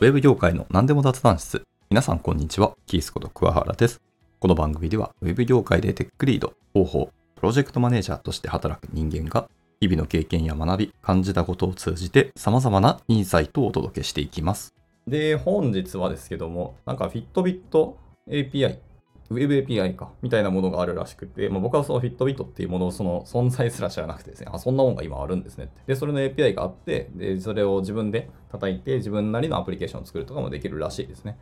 ウェブ業界の何でも雑談室。皆さんこんにちは。キースこと桑原です。この番組では、ウェブ業界でテックリード、広報、プロジェクトマネージャーとして働く人間が、日々の経験や学び、感じたことを通じて、様々なインサイトをお届けしていきます。で、本日はですけども、なんかフィットビット API、ウェブ API か、みたいなものがあるらしくて、まあ、僕はそのフィットビットっていうものをその存在すら知らなくてですね、あ、そんなもんが今あるんですねって。で、それの API があって、で、それを自分で叩いて、自分なりのアプリケーションを作るとかもできるらしいですね。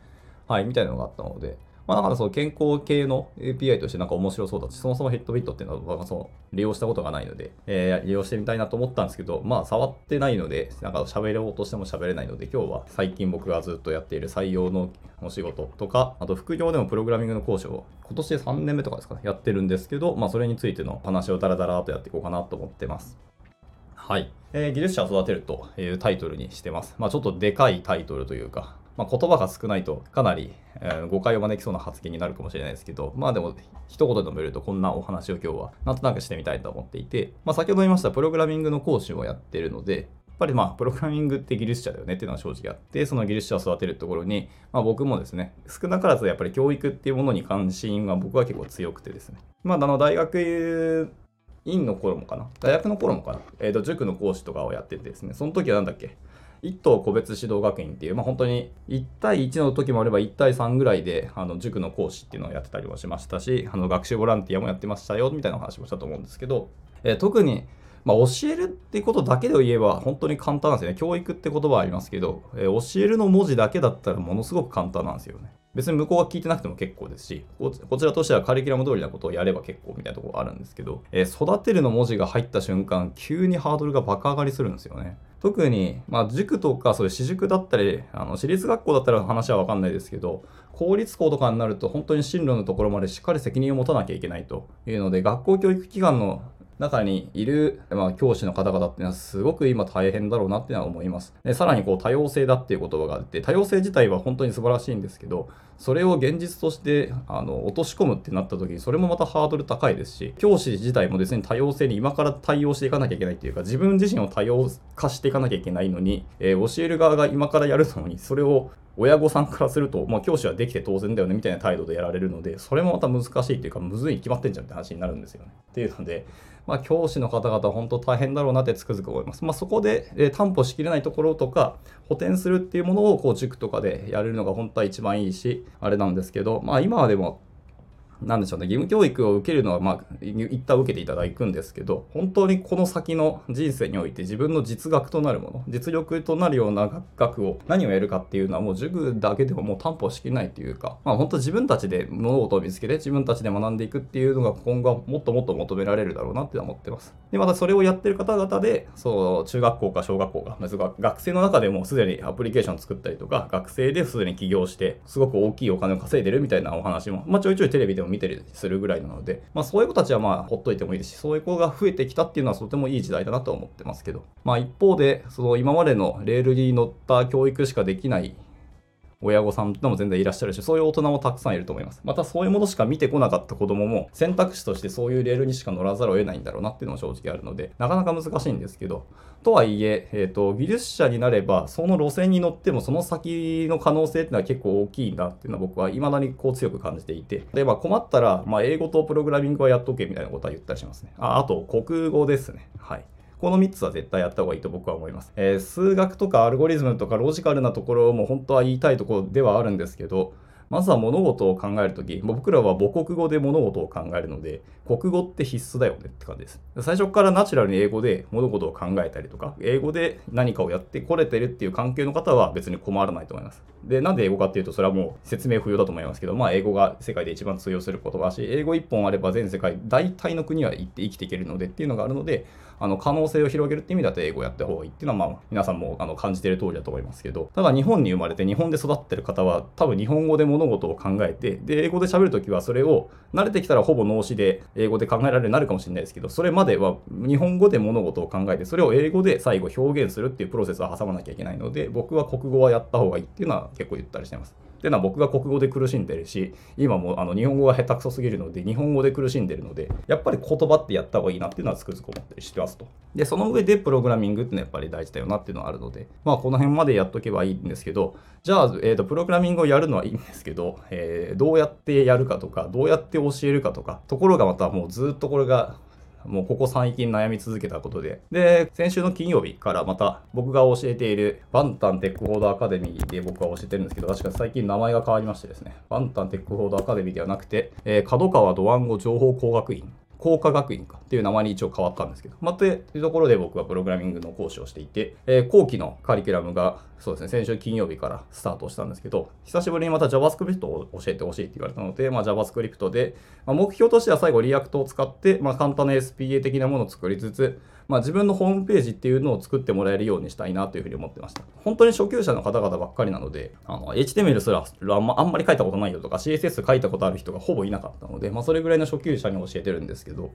はい、みたいなのがあったので、まあ、だからその健康系の API としてなんか面白そうだし、そもそもヘッドビットっていうのは僕はその利用したことがないので、えー利用してみたいなと思ったんですけど、まあ触ってないので、なんか喋ろうとしても喋れないので、今日は最近僕がずっとやっている採用のお仕事とか、あと副業でもプログラミングの講師を今年で3年目とかですかね、やってるんですけど、まあそれについての話をダラダラとやっていこうかなと思ってます。はい。えー技術者を育てるというタイトルにしてます。まあちょっとでかいタイトルというか、まあ、言葉が少ないとかなり、え誤解を招きそうな発言になるかもしれないですけど、まあでも一言でも言るとこんなお話を今日はなんとなくしてみたいと思っていて、まあ先ほど言いましたプログラミングの講師をやってるので、やっぱりまあプログラミングって技術者だよねっていうのは正直あって、その技術者を育てるところに、まあ僕もですね、少なからずやっぱり教育っていうものに関心が僕は結構強くてですね。まああの大学院の頃もかな。大学の頃もかな、えー、と塾の講師とかをやっててですねその時はなんだっけ？一等個別指導学院っていう、まあ、本当に1対1の時もあれば1対3ぐらいであの塾の講師っていうのをやってたりもしましたしあの学習ボランティアもやってましたよみたいな話もしたと思うんですけど、えー特に、まあ、教えるってことだけで言えば本当に簡単なんですよね。教育って言葉はありますけど、えー教えるの文字だけだったらものすごく簡単なんですよね。別に向こうが聞いてなくても結構ですしこちらとしてはカリキュラム通りなことをやれば結構みたいなところあるんですけど、えー育てるの文字が入った瞬間急にハードルが爆上がりするんですよね。特に、まあ、塾とかそういう私塾だったりあの私立学校だったら話は分かんないですけど公立校とかになると本当に進路のところまでしっかり責任を持たなきゃいけないというので学校教育機関の中にいる、まあ、教師の方々っていうのはすごく今大変だろうなっていうのは思います。でさらにこう多様性だっていう言葉があって多様性自体は本当に素晴らしいんですけどそれを現実としてあの落とし込むってなった時にそれもまたハードル高いですし教師自体も別に多様性に今から対応していかなきゃいけないっていうか自分自身を多様化していかなきゃいけないのに、えー教える側が今からやるのにそれを親御さんからすると、まあ、教師はできて当然だよねみたいな態度でやられるのでそれもまた難しいっていうかむずいに決まってんじゃんって話になるんですよね。っていうので、まあ、教師の方々は本当大変だろうなってつくづく思います。まあ、そこで、えー担保しきれないところとか補填するっていうものをこう塾とかでやれるのが本当は一番いいしあれなんですけど、まあ、今はでもなんでしょうね、義務教育を受けるのは、まあ、一旦受けていただくんですけど、本当にこの先の人生において自分の実学となるもの、実力となるような学を何をやるかっていうのはもう塾だけでももう担保しきれないっていうか、まあ本当自分たちで物事を見つけて自分たちで学んでいくっていうのが今後はもっともっと求められるだろうなって思ってます。で、またそれをやってる方々で、そう、中学校か小学校か、学生の中でもすでにアプリケーション作ったりとか、学生ですでに起業して、すごく大きいお金を稼いでるみたいなお話も、まあちょいちょいテレビでも見てるするぐらいなので、まあそういう子たちはまあほっといてもいいですし、そういう子が増えてきたっていうのはとてもいい時代だなと思ってますけど、まあ一方で、その今までのレールに乗った教育しかできない親御さんとも全然いらっしゃるし、そういう大人もたくさんいると思います。またそういうものしか見てこなかった子供も選択肢としてそういうレールにしか乗らざるを得ないんだろうなっていうのも正直あるので、なかなか難しいんですけど、とはいえ、えっ、と、技術者になれば、その路線に乗ってもその先の可能性っていうのは結構大きいなっていうのは僕は未だにこう強く感じていて、で、まあ困ったら、まあ英語とプログラミングはやっとけみたいなことは言ったりしますね。あ、あと国語ですね。はい。この3つは絶対やった方がいいと僕は思います。えー数学とかアルゴリズムとかロジカルなところも本当は言いたいところではあるんですけど、まずは物事を考えるとき、僕らは母国語で物事を考えるので、国語って必須だよねって感じです。最初からナチュラルに英語で物事を考えたりとか、英語で何かをやってこれてるっていう関係の方は別に困らないと思います。で、なんで英語かっていうと、それはもう説明不要だと思いますけど、まあ英語が世界で一番通用する言葉だし、英語一本あれば全世界大体の国は行って生きていけるのでっていうのがあるので、あの可能性を広げるって意味だと英語をやった方がいいっていうのは、まあ、皆さんもあの感じている通りだと思いますけど、ただ日本に生まれて日本で育ってる方は、多分日本語で物事を考えて、で、英語で喋るときはそれを慣れてきたらほぼ脳死で英語で考えられるようになるかもしれないですけど、それまでは日本語で物事を考えて、それを英語で最後表現するっていうプロセスを挟まなきゃいけないので、僕は国語はやった方がいいっていうのは結構言ったりしてます。っていうのは僕が国語で苦しんでるし、今もあの日本語が下手くそすぎるので、日本語で苦しんでるので、やっぱり言葉ってやった方がいいなっていうのはつくづく思ったりしてますと。で、その上でプログラミングっていうのはやっぱり大事だよなっていうのはあるので、まあこの辺までやっとけばいいんですけど、じゃあ、えーと、プログラミングをやるのはいいんですけど、えー、どうやってやるかとか、どうやって教えるかとか、ところがまたもうずっとこれがもうここ最近悩み続けたことで。で、先週の金曜日からまた僕が教えているバンタンテックフォードアカデミーで僕は教えてるんですけど、確か最近名前が変わりましてですね、バンタンテックフォードアカデミーではなくて、えー、角川ドワンゴ情報工学院工科学院かっていう名前に一応変わったんですけど、まあ、というところで僕はプログラミングの講師をしていて、えー、後期のカリキュラムが、そうですね、先週金曜日からスタートしたんですけど、久しぶりにまた JavaScript を教えてほしいって言われたので、まあ、JavaScript で、まあ、目標としては最後 React を使って、まあ、簡単な SPA 的なものを作りつつ、まあ、自分のホームページっていうのを作ってもらえるようにしたいなというふうに思ってました。本当に初級者の方々ばっかりなので、あの HTML すらあんまあんまり書いたことないよとか CSS 書いたことある人がほぼいなかったので、まあ、それぐらいの初級者に教えてるんですけど、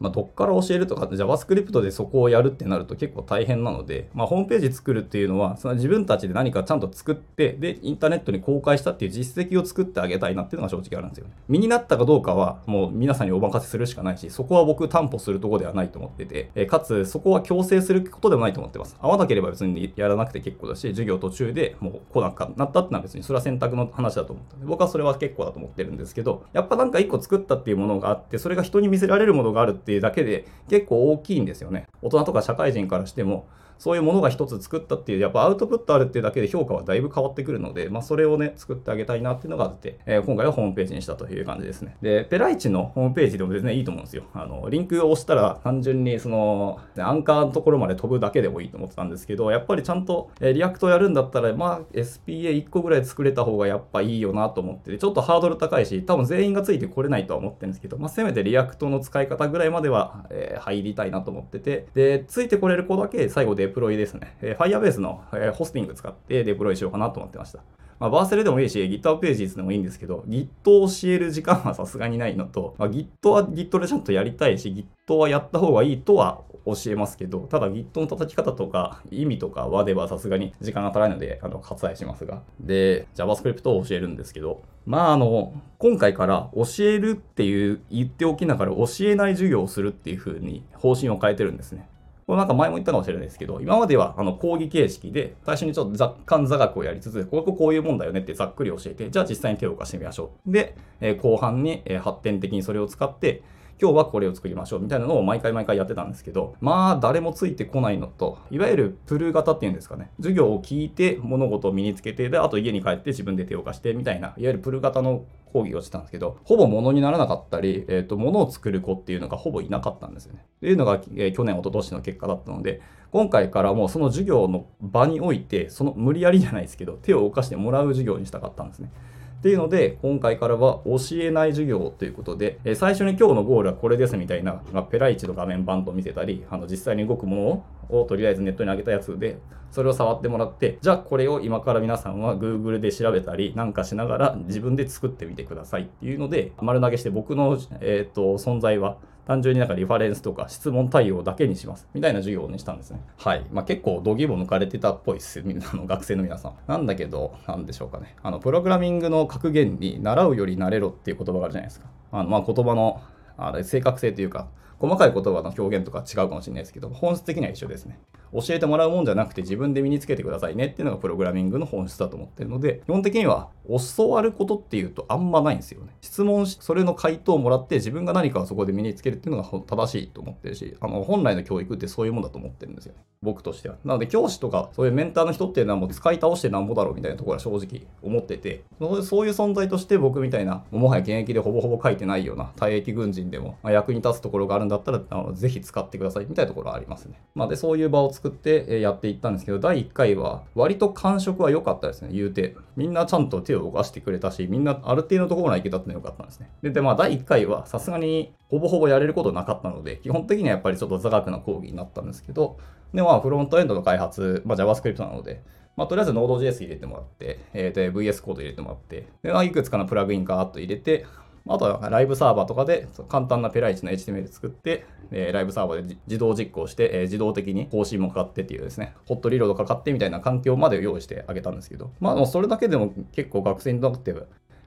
まあ、どっから教えるとか JavaScript でそこをやるってなると結構大変なので、まあ、ホームページ作るっていうのはその自分たちで何かちゃんと作ってでインターネットに公開したっていう実績を作ってあげたいなっていうのが正直あるんですよね。身になったかどうかはもう皆さんにお任せするしかないしそこは僕担保するとこではないと思ってて、えかつそこは強制することでもないと思ってます。合わなければ別にやらなくて結構だし授業途中でもう来なくなったってのは別にそれは選択の話だと思ったんで僕はそれは結構だと思ってるんですけどやっぱなんか一個作ったっていうものがあってそれが人に見せられるものがあるってていうだけで結構大きいんですよね。大人とか社会人からしても、そういうものが一つ作ったっていう、やっぱアウトプットあるっていうだけで評価はだいぶ変わってくるので、まあ、それをね、作ってあげたいなっていうのがあって、えー、今回はホームページにしたという感じですね。で、ペライチのホームページでも全然いいと思うんですよ。あの、リンクを押したら単純にその、アンカーのところまで飛ぶだけでもいいと思ってたんですけど、やっぱりちゃんと、え、 React やるんだったら、まあ、SPA1 個ぐらい作れた方がやっぱいいよなと思ってて、ちょっとハードル高いし、多分全員がついてこれないとは思ってるんですけど、まあ、せめて React の使い方ぐらいまでは、えー、入りたいなと思ってて、で、ついてこれる子だけ最後デプロイですね。えー、Firebase の、えー、ホスティング使ってデプロイしようかなと思ってました。まあ、バーセルでもいいし、GitHub ページでもいいんですけど、Git を教える時間はさすがにないのと、まあ、Git は Git でちゃんとやりたいし、Git はやった方がいいとは教えますけど、ただ Git の叩き方とか意味とかはではさすがに時間が足らないので、あの、割愛しますが。で、JavaScript を教えるんですけど、まああの、今回から教えるっていう言っておきながら教えない授業をするっていう風に方針を変えてるんですね。これなんか前も言ったかもしれないですけど、今まではあの講義形式で、最初にちょっと雑感座学をやりつつ、こここういうもんだよねってざっくり教えて、じゃあ実際に手を動かしてみましょう。で、え、後半に、え、発展的にそれを使って、今日はこれを作りましょうみたいなのを毎回毎回やってたんですけど、まあ誰もついてこないのと、いわゆるプル型っていうんですかね、授業を聞いて物事を身につけて、で、あと家に帰って自分で手を貸してみたいな、いわゆるプル型の講義をしてたんですけど、ほぼ物にならなかったり、えっ、ー、と、物を作る子っていうのがほぼいなかったんですよね。っていうのが、えー、去年、一昨年の結果だったので、今回からもうその授業の場において、その無理やりじゃないですけど、手を動かしてもらう授業にしたかったんですね。っていうので、今回からは教えない授業ということで、え最初に今日のゴールはこれですみたいな、まあ、ペライチの画面バンド見せたり、あの実際に動くものをとりあえずネットに上げたやつで、それを触ってもらって、じゃあこれを今から皆さんは Google で調べたりなんかしながら自分で作ってみてくださいっていうので、丸投げして僕の、えーと存在は単純になんかリファレンスとか質問対応だけにします。みたいな授業にしたんですね。はい。まあ、結構、度肝抜かれてたっぽいです。あの学生の皆さん。なんだけど、なんでしょうかね。あの、プログラミングの格言に、習うより慣れろっていう言葉があるじゃないですか。あの、まあ、言葉の、あれ、正確性というか、細かい言葉の表現とか違うかもしれないですけど、本質的には一緒ですね。教えてもらうもんじゃなくて自分で身につけてくださいねっていうのがプログラミングの本質だと思ってるので、基本的には教わることっていうとあんまないんですよね。質問し、それの回答をもらって自分が何かをそこで身につけるっていうのが正しいと思ってるし、あの、本来の教育ってそういうもんだと思ってるんですよね。僕としては。なので教師とかそういうメンターの人っていうのはもう使い倒してなんぼだろうみたいなところは正直思ってて、そういう存在として僕みたいな、もはや現役でほぼほぼ書いてないような退役軍人でも、ま役に立つところがあるんだったら、あのぜひ使ってくださいみたいなところはありますね。まあ、で、そういう場を作ってやっていったんですけど、第1回は割と感触は良かったですね、言うて。みんなちゃんと手を動かしてくれたし、みんなある程度のところまで行けたっての良かったんですね。で、でまあ、第1回はさすがにほぼほぼやれることなかったので、基本的にはやっぱりちょっと座学な講義になったんですけど、で、まあ、フロントエンドの開発、まあ、JavaScript なので、まあ、とりあえず Node.js 入れてもらって、えー、で VS コード入れてもらって、で、まあ、いくつかのプラグインガーッと入れて、あとはライブサーバーとかで簡単なペライチの HTML 作って、えー、ライブサーバーで自動実行して、えー、自動的に更新もかかってっていうですね、ホットリロードかかってみたいな環境まで用意してあげたんですけど、まあもうそれだけでも結構学生にとって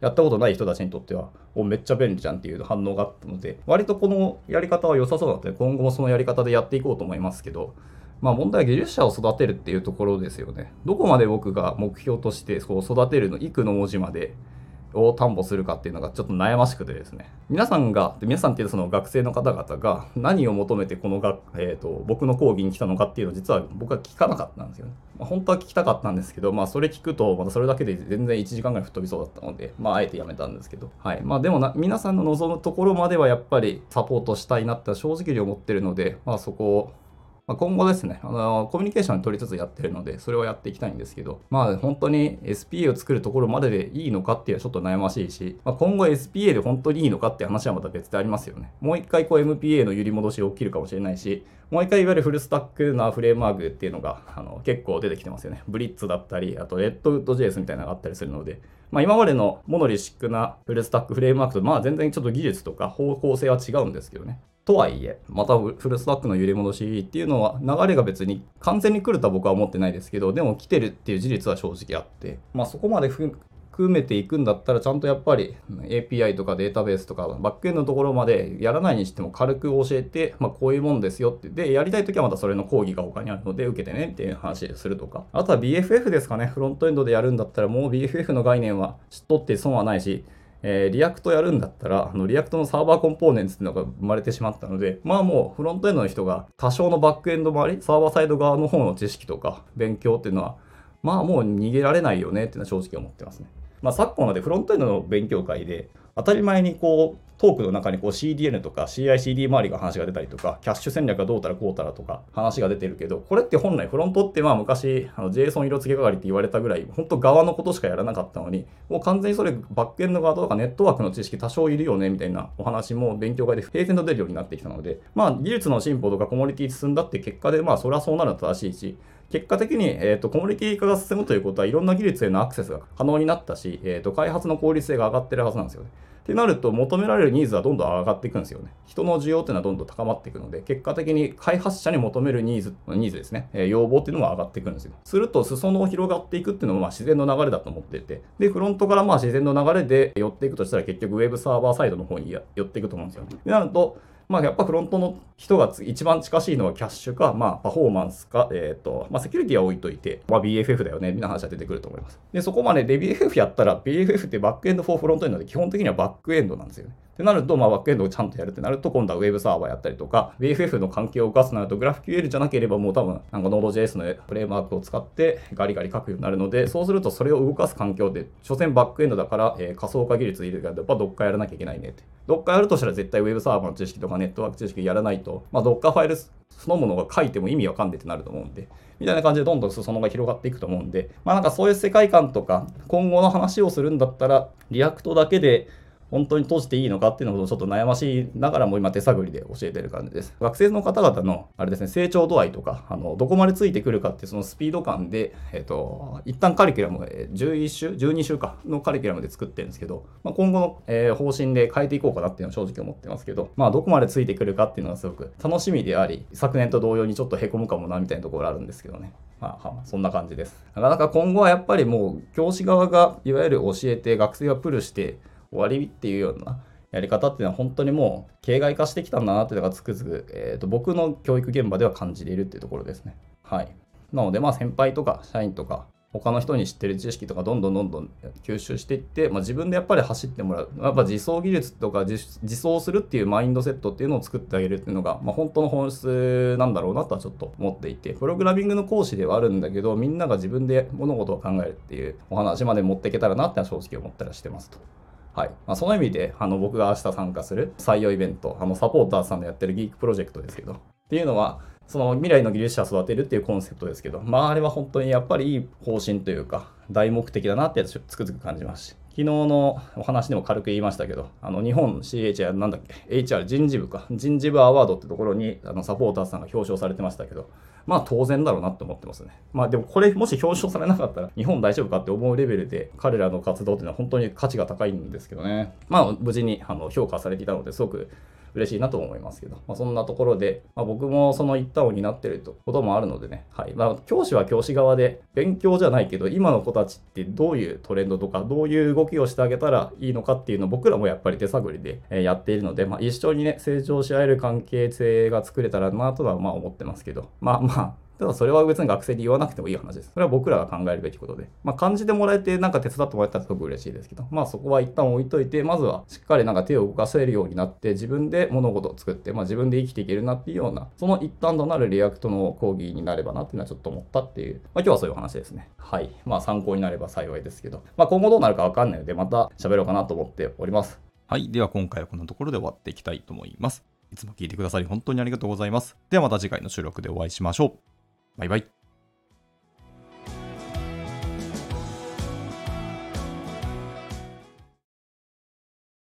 やったことない人たちにとっては、おめっちゃ便利じゃんっていう反応があったので、割とこのやり方は良さそうだったので、今後もそのやり方でやっていこうと思いますけど、まあ問題は技術者を育てるっていうところですよね。どこまで僕が目標としてそう育てるの、育の文字までを担保するかっていうのがちょっと悩ましくてですね。皆さんが皆さんっていうその学生の方々が何を求めてこのが、えーと、僕の講義に来たのかっていうのを実は僕は聞かなかったんですよね、まあ、本当は聞きたかったんですけどまあそれ聞くとまたそれだけで全然1時間ぐらい吹っ飛びそうだったのでまああえてやめたんですけど。はい。まあでもな皆さんの望むところまではやっぱりサポートしたいなって正直に思ってるのでまあそこをまあ、今後ですね、あのコミュニケーション取りつつやってるので、それをやっていきたいんですけど、まあ本当に SPA を作るところまででいいのかっていうのはちょっと悩ましいし、まあ、今後 SPA で本当にいいのかって話はまた別でありますよね。もう一回こう MPA の揺り戻し起きるかもしれないし、もう一回いわゆるフルスタックなフレームワークっていうのがあの結構出てきてますよね。ブリッツだったり、あとレッドウッド JS みたいなのがあったりするので、まあ、今までのモノリシックなフルスタックフレームワークとまあ全然ちょっと技術とか方向性は違うんですけどね。とはいえ、またフルスタックの揺り戻しっていうのは流れが別に完全に来るとは僕は思ってないですけど、でも来てるっていう事実は正直あって、まあそこまで含めていくんだったらちゃんとやっぱり API とかデータベースとかバックエンドのところまでやらないにしても軽く教えて、まあこういうもんですよって。で、やりたいときはまたそれの講義が他にあるので受けてねっていう話するとか。あとは BFF ですかね。フロントエンドでやるんだったらもう BFF の概念は知っとって損はないし、えー、 React やるんだったら、あの React の Server Components っていうのが生まれてしまったので、まあもうフロントエンドの人が多少のバックエンド周り、サーバーサイド側の方の知識とか勉強っていうのは、まあもう逃げられないよねっていうのは正直思ってますね。まあ昨今までフロントエンドの勉強会で、当たり前にこう、トークの中にこう CDN とか CI/CD 周りが話が出たりとか、キャッシュ戦略がどうたらこうたらとか話が出てるけど、これって本来フロントってまあ昔、あの JSON 色付け係って言われたぐらい、本当側のことしかやらなかったのに、もう完全にそれバックエンド側とかネットワークの知識多少いるよねみたいなお話も勉強会で平然と出るようになってきたので、まあ技術の進歩とかコモディティ進んだって結果でまあそれはそうなるの正しいし、結果的に、えーと、コモディティ化が進むということはいろんな技術へのアクセスが可能になったし、えーと開発の効率性が上がってるはずなんですよね。ってなると求められるニーズはどんどん上がっていくんですよね。人の需要っていうのはどんどん高まっていくので、結果的に開発者に求めるニーズ、ニーズですね、えー、要望っていうのも上がっていくんですよ。すると裾野を広がっていくっていうのもまあ自然の流れだと思っていて、で、フロントからまあ自然の流れで寄っていくとしたら結局ウェブサーバーサイドの方に寄っていくと思うんですよ。でなると、まあ、やっぱフロントの人が一番近しいのはキャッシュか、まあ、パフォーマンスか、えっ、ー、と、まあ、セキュリティは置いといて、まあ、BFF だよね、みたいな話が出てくると思います。で、そこまでで BFF やったら、BFF ってバックエンド4フロントエンドで基本的にはバックエンドなんですよね。ってなると、まあ、バックエンドをちゃんとやるってなると、今度はウェブサーバーやったりとか、BFF の関係を動かすとなると、GraphQL じゃなければもう多分、なんか Node.js のフレームワークを使ってガリガリ書くようになるので、そうするとそれを動かす環境って、所詮バックエンドだから、えー、仮想化技術いるから、やっぱどっかやらなきゃいけないねって。どっかやるとしたら絶対ウェブサーバーの知識とかネットワーク知識やらないと、まあ、どっかファイルそのものが書いても意味わかんでってなると思うんで、みたいな感じでどんどん裾野が広がっていくと思うんで、まあなんかそういう世界観とか、今後の話をするんだったら、 React だけで本当に閉じていいのかっていうのをちょっと悩ましいながらも今手探りで教えてる感じです。学生の方々の、あれですね、成長度合いとか、あの、どこまでついてくるかっていうそのスピード感で、えっ、と、一旦カリキュラム、11週、12週かのカリキュラムで作ってるんですけど、まあ、今後の、えー、方針で変えていこうかなっていうのは正直思ってますけど、まあ、どこまでついてくるかっていうのがすごく楽しみであり、昨年と同様にちょっと凹むかもなみたいなところあるんですけどね。まあ、そんな感じです。なかなか今後はやっぱりもう教師側がいわゆる教えて学生がプルして終わりっていうようなやり方っていうのは本当にもう形骸化してきたんだなっていうのがつくづく、えーと、僕の教育現場では感じているっていうところですね。はい。なので、まあ先輩とか社員とか他の人に知ってる知識とかどんどんどんどん吸収していって、まあ、自分でやっぱり走ってもらう。やっぱ自走技術とか自走するっていうマインドセットっていうのを作ってあげるっていうのが、まあ、本当の本質なんだろうなとはちょっと思っていて、プログラミングの講師ではあるんだけど、みんなが自分で物事を考えるっていうお話まで持っていけたらなって正直思ったりしてますと。はい。まあ、その意味であの僕が明日参加する採用イベントあのサポーターさんのやってるギークプロジェクトですけど。っていうのはその未来の技術者を育てるっていうコンセプトですけど。まああれは本当にやっぱりいい方針というか大目的だなってつくづく感じますし。昨日のお話でも軽く言いましたけど、あの日本 CHR なんだっけ、HR 人事部か、人事部アワードってところにあのサポーターさんが表彰されてましたけど、まあ当然だろうなって思ってますね。まあでもこれもし表彰されなかったら日本大丈夫かって思うレベルで彼らの活動っていうのは本当に価値が高いんですけどね。まあ無事にあの評価されていたのですごく嬉しいなと思いますけど、まあ、そんなところで、まあ、僕もその一端を担ってることもあるのでね、はい。まあ、教師は教師側で勉強じゃないけど、今の子たちってどういうトレンドとか、どういう動きをしてあげたらいいのかっていうのを僕らもやっぱり手探りでやっているので、まあ、一緒にね、成長し合える関係性が作れたらなとはまあ思ってますけど、まあまあ、ただそれは別に学生に言わなくてもいい話です。それは僕らが考えるべきことで。まあ感じてもらえてなんか手伝ってもらえたらすごく嬉しいですけど、まあそこは一旦置いといて、まずはしっかりなんか手を動かせるようになって自分で物事を作って、まあ自分で生きていけるなっていうような、その一端となる React の講義になればなっていうのはちょっと思ったっていう、まあ今日はそういう話ですね。はい。まあ参考になれば幸いですけど、まあ今後どうなるかわかんないのでまた喋ろうかなと思っております。はい。では今回はこのところで終わっていきたいと思います。いつも聞いてくださり本当にありがとうございます。ではまた次回の収録でお会いしましょう。バイバイ。